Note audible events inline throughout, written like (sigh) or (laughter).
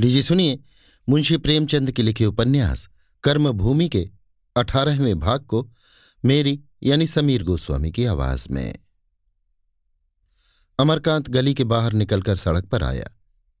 लीजिए, सुनिए, मुंशी प्रेमचंद के लिखे उपन्यास, कर्मभूमि के अठारहवें भाग को मेरी, यानी समीर गोस्वामी की आवाज़ में। अमरकांत गली के बाहर निकलकर सड़क पर आया।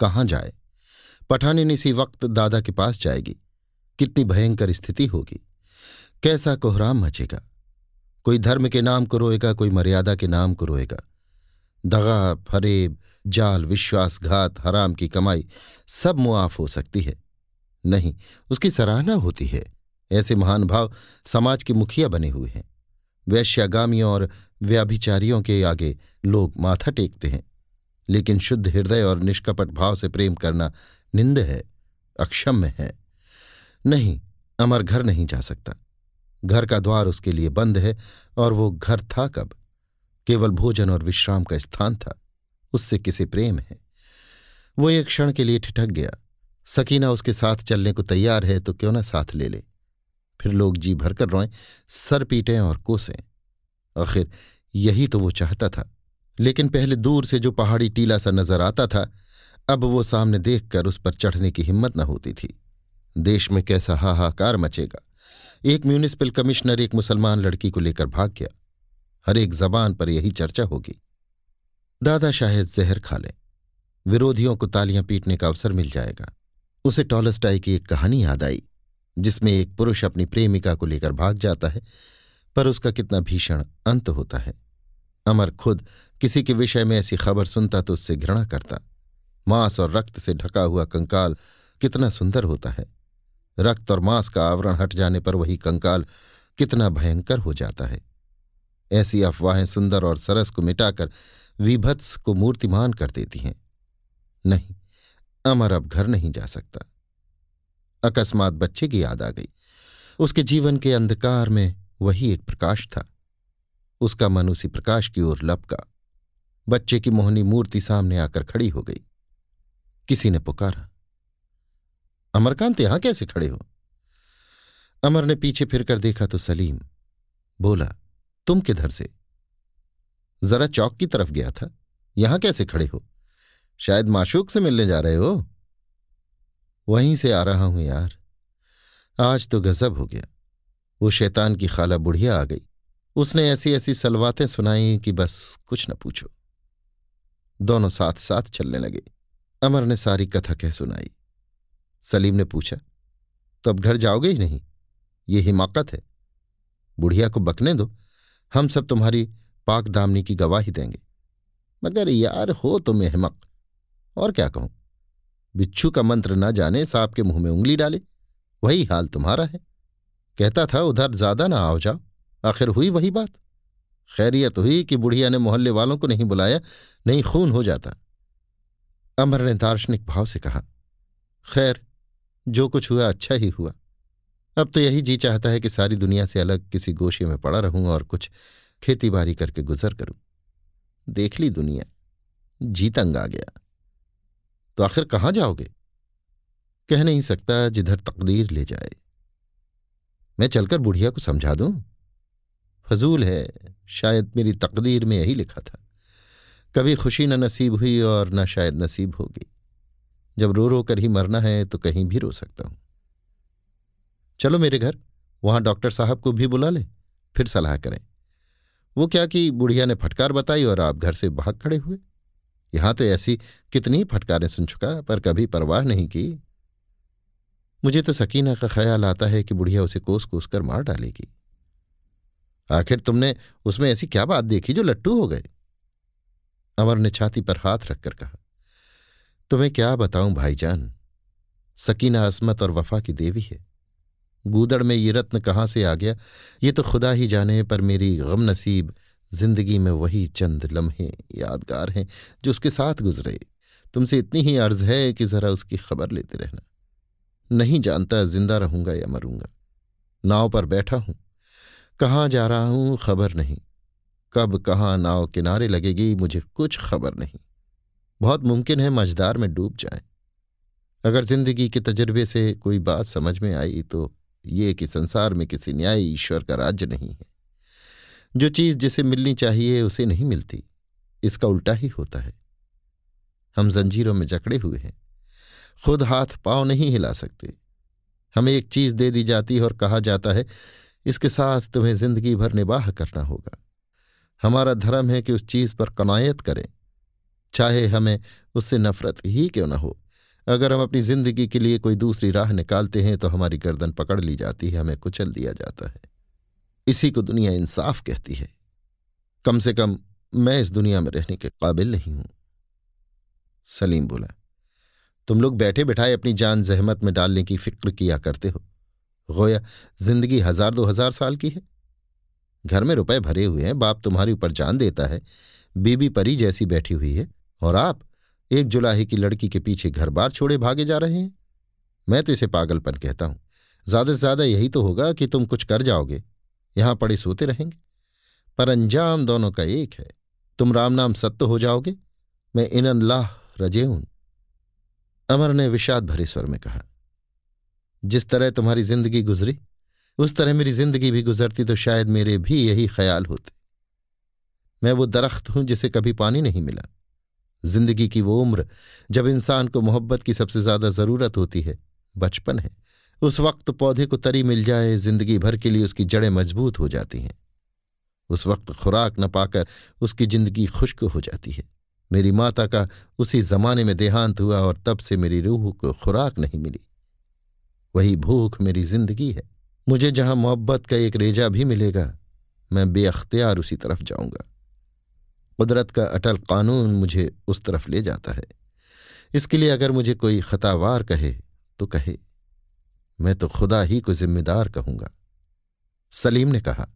कहाँ जाए? पठानिन इसी वक्त दादा के पास जाएगी। कितनी भयंकर स्थिति होगी। कैसा कोहराम मचेगा? कोई धर्म के नाम को रोएगा, कोई मर्यादा के नाम को रोएगा। दगा फरेब जाल, विश्वासघात, हराम की कमाई सब मुआफ हो सकती है। नहीं, उसकी सराहना होती है। ऐसे महान भाव समाज के मुखिया बने हुए हैं। वैश्यागामियों और व्याभिचारियों के आगे लोग माथा टेकते हैं। लेकिन शुद्ध हृदय और निष्कपट भाव से प्रेम करना निंद है, अक्षम्य है। नहीं, अमर घर नहीं जा सकता। घर का द्वार उसके लिए बंद है और वो घर था कब? केवल भोजन और विश्राम का स्थान था। उससे किसे प्रेम है? वो एक क्षण के लिए ठिठक गया। सकीना उसके साथ चलने को तैयार है तो क्यों ना साथ ले ले? फिर लोग जी भरकर रोएँ, सर पीटें और कोसें। आखिर यही तो वो चाहता था। लेकिन पहले दूर से जो पहाड़ी टीला सा नज़र आता था, अब वो सामने देखकर उस पर चढ़ने की हिम्मत न होती थी। देश में कैसा हाहाकार मचेगा। एक म्यूनिसिपल कमिश्नर एक मुसलमान लड़की को लेकर भाग गया। हर एक जबान पर यही चर्चा होगी। दादा शायद जहर खा लें। विरोधियों को तालियाँ पीटने का अवसर मिल जाएगा। उसे टॉलस्टाई की एक कहानी याद आई, जिसमें एक पुरुष अपनी प्रेमिका को लेकर भाग जाता है, पर उसका कितना भीषण अंत होता है। अमर खुद किसी के विषय में ऐसी खबर सुनता तो उससे घृणा करता। मांस और रक्त से ढका हुआ कंकाल कितना सुंदर होता है। रक्त और मांस का आवरण हट जाने पर वही कंकाल कितना भयंकर हो जाता है। ऐसी अफवाहें सुंदर और सरस को मिटाकर विभत्स को मूर्तिमान कर देती हैं। नहीं, अमर अब घर नहीं जा सकता। अकस्मात बच्चे की याद आ गई। उसके जीवन के अंधकार में वही एक प्रकाश था। उसका मन उसी प्रकाश की ओर लपका। बच्चे की मोहनी मूर्ति सामने आकर खड़ी हो गई। किसी ने पुकारा, अमरकांत, यहाँ कैसे खड़े हो? अमर ने पीछे फिरकर देखा तो सलीम बोला तुम किधर से? जरा चौक की तरफ़ गया था। यहाँ कैसे खड़े हो? शायद माशूक से मिलने जा रहे हो। वहीं से आ रहा हूँ यार। आज तो गजब हो गया। वो शैतान की खाला बुढ़िया आ गई। उसने ऐसी ऐसी सलवातें सुनाई कि बस कुछ न पूछो। दोनों साथ साथ चलने लगे। अमर ने सारी कथा कह सुनाई। सलीम ने पूछा तो अब घर जाओगे ही नहीं? ये हिमाकत है। बुढ़िया को बकने दो। हम सब तुम्हारी पाक दामनी की गवाही देंगे। मगर यार हो तुम अहमक और क्या कहूँ? बिच्छू का मंत्र न जाने सांप के मुँह में उंगली डाले। वही हाल तुम्हारा है। कहता था, उधर ज़्यादा ना आओ जाओ। आखिर हुई वही बात? खैरियत हुई कि बुढ़िया ने मोहल्ले वालों को नहीं बुलाया, नहीं खून हो जाता। अमर ने दार्शनिक भाव से कहा, खैर, जो कुछ हुआ अच्छा ही हुआ। अब तो यही जी चाहता है कि सारी दुनिया से अलग किसी गोशे में पड़ा रहूँ और कुछ खेती करके गुजर करूँ। देख ली दुनिया। जी तंग आ गया। तो आखिर कहाँ जाओगे? कह नहीं सकता जिधर तकदीर ले जाए। मैं चलकर बुढ़िया को समझा दूँ? फजूल है, शायद मेरी तकदीर में यही लिखा था। कभी खुशी न नसीब हुई और न शायद नसीब होगी। जब रो रो कर ही मरना है तो कहीं भी रो सकता हूँ। चलो मेरे घर, वहाँ डॉक्टर साहब को भी बुला ले, फिर सलाह करें। वो क्या कि बुढ़िया ने फटकार बताई और आप घर से भाग खड़े हुए। यहाँ तो ऐसी कितनी फटकारें सुन चुका, पर कभी परवाह नहीं की। मुझे तो सकीना का ख्याल आता है कि बुढ़िया उसे कोस कोस कर मार डालेगी। आखिर तुमने उसमें ऐसी क्या बात देखी जो लट्टू हो गए? अमर ने छाती पर हाथ रखकर कहा, तुम्हें क्या बताऊँ भाईजान? सकीना असमत और वफा की देवी है। गूदड़ में ये रत्न कहाँ से आ गया? ये तो खुदा ही जाने, पर मेरी गम नसीब ज़िंदगी में वही चंद लम्हे, यादगार हैं, जो उसके साथ गुजरे। तुमसे इतनी ही अर्ज़ है कि जरा उसकी खबर लेते रहना। नहीं जानता ज़िंदा रहूँगा या मरूँगा। नाव पर बैठा हूँ। कहाँ जा रहा हूँ खबर नहीं। कब कहाँ नाव किनारे लगेगी मुझे कुछ खबर नहीं। बहुत मुमकिन है मझदार में डूब जाए। अगर ज़िंदगी के तजर्बे से कोई बात समझ में आई तो ये कि संसार में किसी न्याय ईश्वर का राज्य नहीं है। जो चीज़ जिसे मिलनी चाहिए उसे नहीं मिलती, इसका उल्टा ही होता है। हम जंजीरों में जकड़े हुए हैं। खुद हाथ पाँव नहीं हिला सकते। हमें एक चीज़ दे दी जाती है और कहा जाता है, इसके साथ तुम्हें ज़िंदगी भर निबाह करना होगा। हमारा धर्म है कि उस चीज़ पर कनायत करें। चाहे हमें उससे नफरत ही क्यों न हो। अगर हम अपनी ज़िंदगी के लिए कोई दूसरी राह निकालते हैं तो हमारी गर्दन पकड़ ली जाती है, हमें कुचल दिया जाता है। इसी को दुनिया इंसाफ कहती है। कम से कम मैं इस दुनिया में रहने के काबिल नहीं हूँ। सलीम बोला, तुम लोग बैठे बिठाए अपनी जान जहमत में डालने की फ़िक्र किया करते हो। गोया, ज़िंदगी हज़ार दो हज़ार साल की है। घर में रुपए भरे हुए हैं, बाप तुम्हारे ऊपर जान देता है। बीबी परी जैसी बैठी हुई है, और आप एक जुलाहे की लड़की के पीछे घर बार छोड़े भागे जा रहे हैं। मैं तो इसे पागलपन कहता हूँ। ज़्यादा से ज़्यादा यही तो होगा कि तुम कुछ कर जाओगे। यहाँ पड़े सोते रहेंगे। पर अंजाम दोनों का एक है। तुम राम नाम सत्य हो जाओगे। मैं इन अल्लाह रजेऊन अमर ने विषाद भरे स्वर में कहा, जिस तरह तुम्हारी ज़िंदगी गुजरी, उस तरह मेरी ज़िंदगी भी गुजरती तो शायद मेरे भी यही ख्याल होते। मैं वो दरख्त हूँ जिसे कभी पानी नहीं मिला। ज़िंदगी की वो उम्र जब इंसान को मोहब्बत की सबसे ज़्यादा ज़रूरत होती है। बचपन है। उस वक्त पौधे को तरी मिल जाए, ज़िंदगी भर के लिए उसकी जड़ें मज़बूत हो जाती हैं। उस वक्त खुराक न पाकर उसकी ज़िंदगी खुश्क हो जाती है। मेरी माता का उसी जमाने में देहांत हुआ और तब से मेरी रूह को खुराक नहीं मिली। वही भूख मेरी ज़िंदगी है। मुझे जहाँ मोहब्बत का एक रेजा भी मिलेगा, मैं बेअख्तियार उसी तरफ़ जाऊँगा। कुदरत का अटल कानून मुझे उस तरफ़ ले जाता है। इसके लिए अगर मुझे कोई खतावार कहे तो कहे, मैं तो खुदा ही को जिम्मेदार कहूँगा। सलीम ने कहा,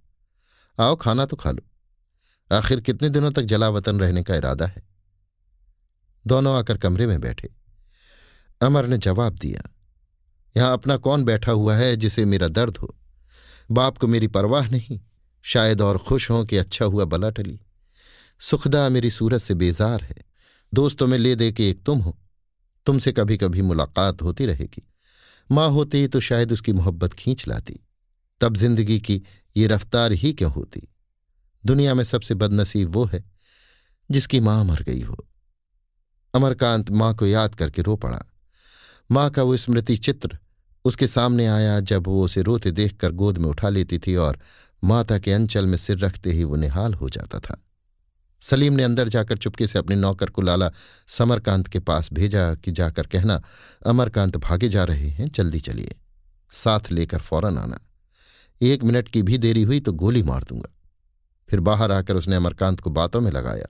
आओ खाना तो खा लो। आखिर कितने दिनों तक जलावतन रहने का इरादा है? दोनों आकर कमरे में बैठे। अमर ने जवाब दिया, यहाँ अपना कौन बैठा हुआ है जिसे मेरा दर्द हो? बाप को मेरी परवाह नहीं। शायद और खुश हों कि अच्छा हुआ बला टली। सुखदा मेरी सूरत से बेजार है। दोस्तों, में ले दे के एक तुम हो। तुमसे कभी कभी मुलाकात होती रहेगी। माँ होती तो शायद उसकी मोहब्बत खींच लाती। तब ज़िंदगी की ये रफ्तार ही क्यों होती? दुनिया में सबसे बदनसीब वो है, जिसकी माँ मर गई हो। अमरकांत माँ को याद करके रो पड़ा। माँ का वो स्मृति चित्र उसके सामने आया जब वो उसे रोते देखकर गोद में उठा लेती थी और माता के अंचल में सिर रखते ही वो निहाल हो जाता था। सलीम ने अंदर जाकर चुपके से अपने नौकर को लाला समरकांत के पास भेजा कि जाकर कहना, अमरकांत भागे जा रहे हैं, जल्दी चलिए। साथ लेकर फ़ौरन आना। एक मिनट की भी देरी हुई तो गोली मार दूँगा। फिर बाहर आकर उसने अमरकांत को बातों में लगाया।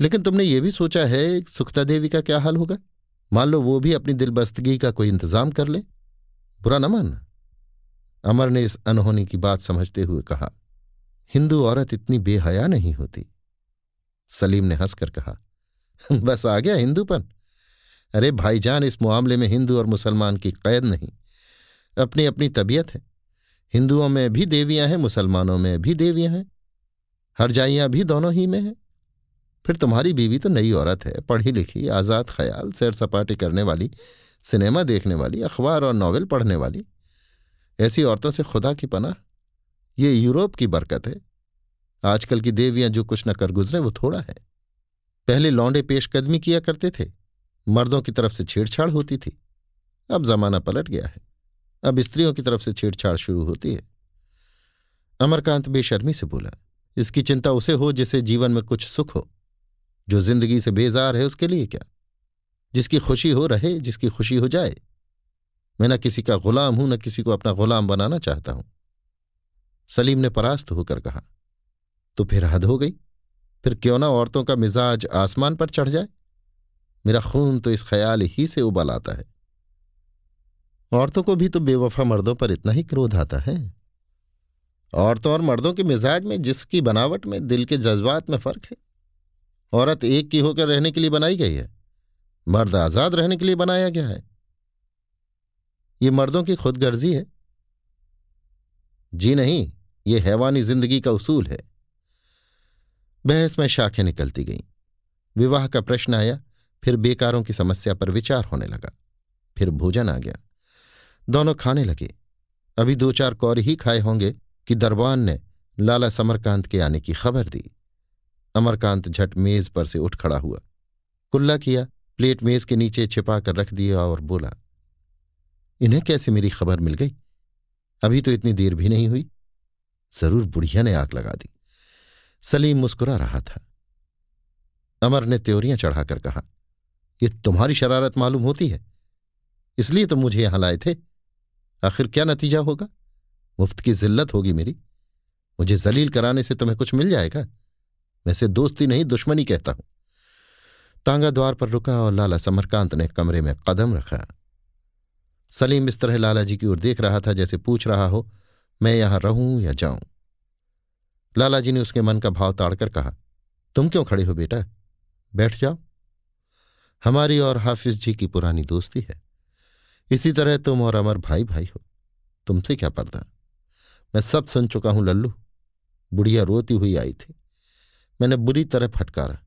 लेकिन तुमने ये भी सोचा है, सुखता देवी का क्या हाल होगा? मान लो वो भी अपनी दिलबस्तगी का कोई इंतज़ाम कर ले। बुरा न मानना। अमर ने इस अनहोनी की बात समझते हुए कहा, हिंदू औरत इतनी बेहया नहीं होती। सलीम ने हंसकर कहा (laughs) बस आ गया हिंदूपन अरे भाईजान, इस मामले में हिंदू और मुसलमान की कैद नहीं। अपनी अपनी तबीयत है। हिंदुओं में भी देवियाँ हैं, मुसलमानों में भी देवियाँ हैं। हर हरजाइयाँ भी दोनों ही में हैं। फिर तुम्हारी बीवी तो नई औरत है पढ़ी लिखी आज़ाद ख्याल सैर सपाटी करने वाली, सिनेमा देखने वाली, अखबार और नावल पढ़ने वाली। ऐसी औरतों से खुदा की पनाह। ये यूरोप की बरकत है। आजकल की देवियाँ जो कुछ न कर गुजरे, वो थोड़ा है। पहले लौंडे पेशकदमी किया करते थे। मर्दों की तरफ़ से छेड़छाड़ होती थी। अब जमाना पलट गया है। अब स्त्रियों की तरफ़ से छेड़छाड़ शुरू होती है। अमरकांत बेशर्मी से बोला, इसकी चिंता उसे हो जिसे जीवन में कुछ सुख हो। जो ज़िंदगी से बेजार है उसके लिए क्या? जिसकी खुशी हो रहे, जिसकी खुशी हो जाए। मैं न किसी का गुलाम हूँ, न किसी को अपना गुलाम बनाना चाहता हूँ। सलीम ने परास्त होकर कहा तो फिर हद हो गई। फिर क्यों ना औरतों का मिजाज आसमान पर चढ़ जाए? मेरा खून तो इस ख्याल ही से उबल आता है। औरतों को भी तो बेवफा मर्दों पर इतना ही क्रोध आता है। औरतों और मर्दों के मिजाज में जिसकी बनावट में दिल के जज्बात में फ़र्क है। औरत एक की होकर रहने के लिए बनाई गई है। मर्द आज़ाद रहने के लिए बनाया गया है। ये मर्दों की खुदगर्जी है। जी नहीं, ये हैवानी ज़िंदगी का उसूल है। बहस में शाखें निकलती गईं। विवाह का प्रश्न आया, फिर बेकारों की समस्या पर विचार होने लगा। फिर भोजन आ गया। दोनों खाने लगे। अभी दो चार कौर ही खाए होंगे कि दरबान ने लाला समरकांत के आने की खबर दी। अमरकांत झट मेज पर से उठ खड़ा हुआ। कुल्ला किया, प्लेट मेज के नीचे छिपा कर रख दिया और बोला, इन्हें कैसे मेरी खबर मिल गई? अभी तो इतनी देर भी नहीं हुई। ज़रूर बुढ़िया ने आग लगा दी। सलीम मुस्कुरा रहा था। अमर ने त्योरियाँ चढ़ाकर कहा, ये तुम्हारी शरारत मालूम होती है। इसलिए तो मुझे यहाँ लाए थे। आखिर क्या नतीजा होगा? मुफ़्त की जिल्लत होगी मेरी। मुझे जलील कराने से तुम्हें कुछ मिल जाएगा? मैं से दोस्ती नहीं, दुश्मनी कहता हूँ। तांगा द्वार पर रुका और लाला समरकांत ने कमरे में कदम रखा। सलीम इस तरह लाला जी की ओर देख रहा था जैसे पूछ रहा हो, मैं यहाँ रहूँ या जाऊँ? लाला जी ने उसके मन का भाव ताड़कर कहा, तुम क्यों खड़े हो बेटा? बैठ जाओ। हमारी और हाफिज जी की पुरानी दोस्ती है। इसी तरह तुम और अमर भाई भाई हो। तुमसे क्या पर्दा? मैं सब सुन चुका हूँ, लल्लू। बुढ़िया रोती हुई आई थी। मैंने बुरी तरह फटकारा।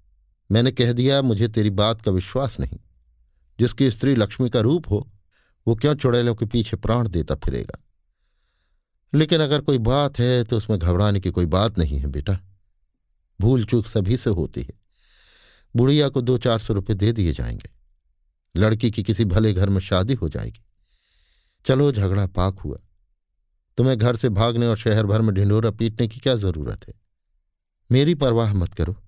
मैंने कह दिया, मुझे तेरी बात का विश्वास नहीं। जिसकी स्त्री लक्ष्मी का रूप हो, वो क्यों चुड़ैलों के पीछे प्राण देता फिरेगा? लेकिन अगर कोई बात है तो उसमें घबराने की कोई बात नहीं है, बेटा। भूल चूक सभी से होती है। बुढ़िया को दो चार सौ रुपये दे दिए जाएँगे। लड़की की किसी भले घर में शादी हो जाएगी। चलो, झगड़ा पाक हुआ। तुम्हें घर से भागने और शहर भर में ढिंडोरा पीटने की क्या ज़रूरत है? मेरी परवाह मत करो,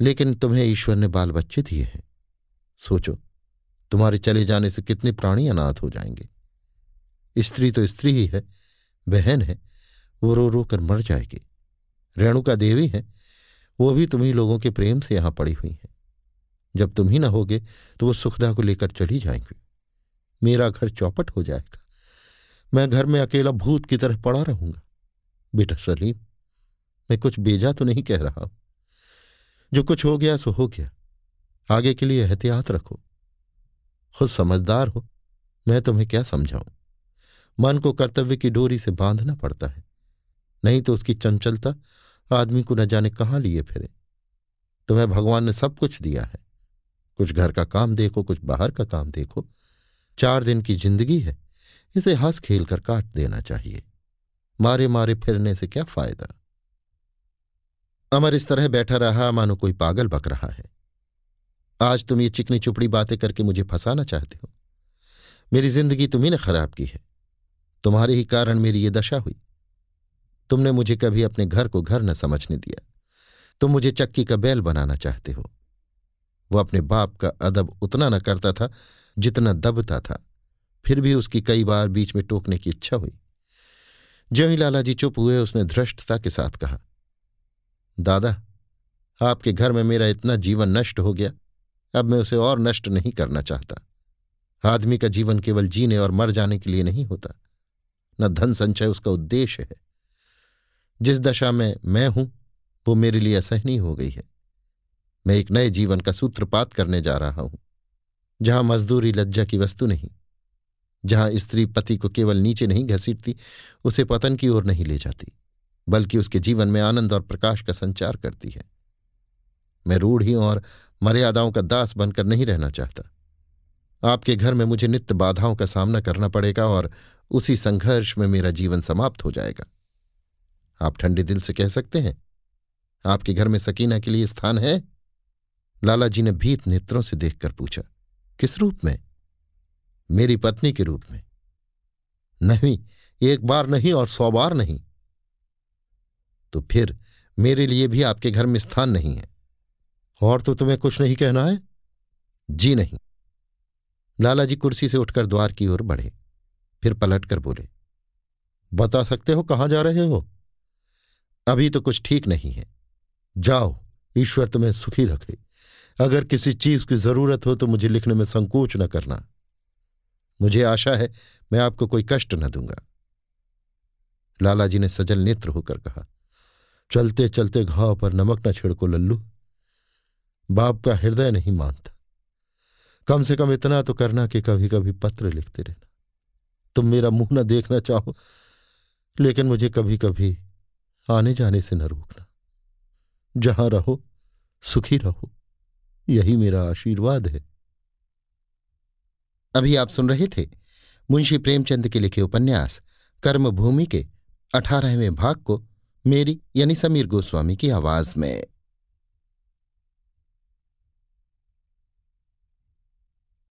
लेकिन तुम्हें ईश्वर ने बाल बच्चे दिए हैं। सोचो, तुम्हारे चले जाने से कितने प्राणी अनाथ हो जाएँगे। स्त्री तो स्त्री ही है। बहन है, वो रो रो कर मर जाएगी। रेणुका देवी है, वो भी तुम्ही लोगों के प्रेम से यहाँ पड़ी हुई है। जब तुम ही ना होगे तो वो सुखदा को लेकर चली जाएँगी। मेरा घर चौपट हो जाएगा। मैं घर में अकेला भूत की तरह पड़ा रहूँगा। बेटा सलीम, मैं कुछ बेजा तो नहीं कह रहा हूँ। जो कुछ हो गया, सो हो गया। आगे के लिए एहतियात रखो। खुद समझदार हो, मैं तुम्हें क्या समझाऊं? मन को कर्तव्य की डोरी से बांधना पड़ता है। नहीं तो उसकी चंचलता आदमी को न जाने कहाँ लिए फिरे। तुम्हें भगवान ने सब कुछ दिया है। कुछ घर का काम देखो, कुछ बाहर का काम देखो। चार दिन की ज़िंदगी है। इसे हंस खेल कर काट देना चाहिए। मारे मारे फिरने से क्या फ़ायदा? अमर इस तरह बैठा रहा, मानो कोई पागल बक रहा है। आज तुम ये चिकनी चुपड़ी बातें करके मुझे फंसाना चाहते हो। मेरी ज़िंदगी तुम्ही खराब की है। तुम्हारे ही कारण मेरी ये दशा हुई। तुमने मुझे कभी अपने घर को घर न समझने दिया। तुम मुझे चक्की का बैल बनाना चाहते हो। वो अपने बाप का अदब उतना न करता था जितना दबता था। फिर भी उसकी कई बार बीच में टोकने की इच्छा हुई। ज्यों ही लालाजी चुप हुए, उसने धृष्टता के साथ कहा, दादा, आपके घर में मेरा इतना जीवन नष्ट हो गया। अब मैं उसे और नष्ट नहीं करना चाहता। आदमी का जीवन केवल जीने और मर जाने के लिए नहीं होता। न धन संचय उसका उद्देश्य है। जिस दशा में मैं हूँ, वो मेरे लिए असहनीय हो गई है। मैं एक नए जीवन का सूत्रपात करने जा रहा हूँ, जहाँ मजदूरी लज्जा की वस्तु नहीं, जहाँ स्त्री पति को केवल नीचे नहीं घसीटती, उसे पतन की ओर नहीं ले जाती, बल्कि उसके जीवन में आनंद और प्रकाश का संचार करती है। मैं रूढ़ियों और मर्यादाओं का दास बनकर नहीं रहना चाहता। आपके घर में मुझे नित्य बाधाओं का सामना करना पड़ेगा और उसी संघर्ष में मेरा जीवन समाप्त हो जाएगा। आप ठंडे दिल से कह सकते हैं, आपके घर में सकीना के लिए स्थान है? लाला जी ने भीत नेत्रों से देखकर पूछा, किस रूप में? मेरी पत्नी के रूप में। नहीं, एक बार नहीं और सौ बार नहीं। तो फिर मेरे लिए भी आपके घर में स्थान नहीं है। और तो तुम्हें कुछ नहीं कहना है? जी नहीं। लालाजी कुर्सी से उठकर द्वार की ओर बढ़े, फिर पलट कर बोले, बता सकते हो कहाँ जा रहे हो? अभी तो कुछ ठीक नहीं है। जाओ, ईश्वर तुम्हें सुखी रखे। अगर किसी चीज़ की ज़रूरत हो तो मुझे लिखने में संकोच न करना। मुझे आशा है मैं आपको कोई कष्ट न दूँगा। लालाजी ने सजल नेत्र होकर कहा चलते चलते घाव पर नमक न छिड़को लल्लू। बाप का हृदय नहीं मानता। कम से कम इतना तो करना कि कभी कभी पत्र लिखते रहना। तुम मेरा मुँह न देखना चाहो, लेकिन मुझे कभी कभी आने जाने से न रोकना। जहाँ रहो, सुखी रहो, यही मेरा आशीर्वाद है। अभी आप सुन रहे थे मुंशी प्रेमचंद के लिखे उपन्यास, कर्मभूमि के अठारहवें भाग को मेरी यानी समीर गोस्वामी की आवाज़ में।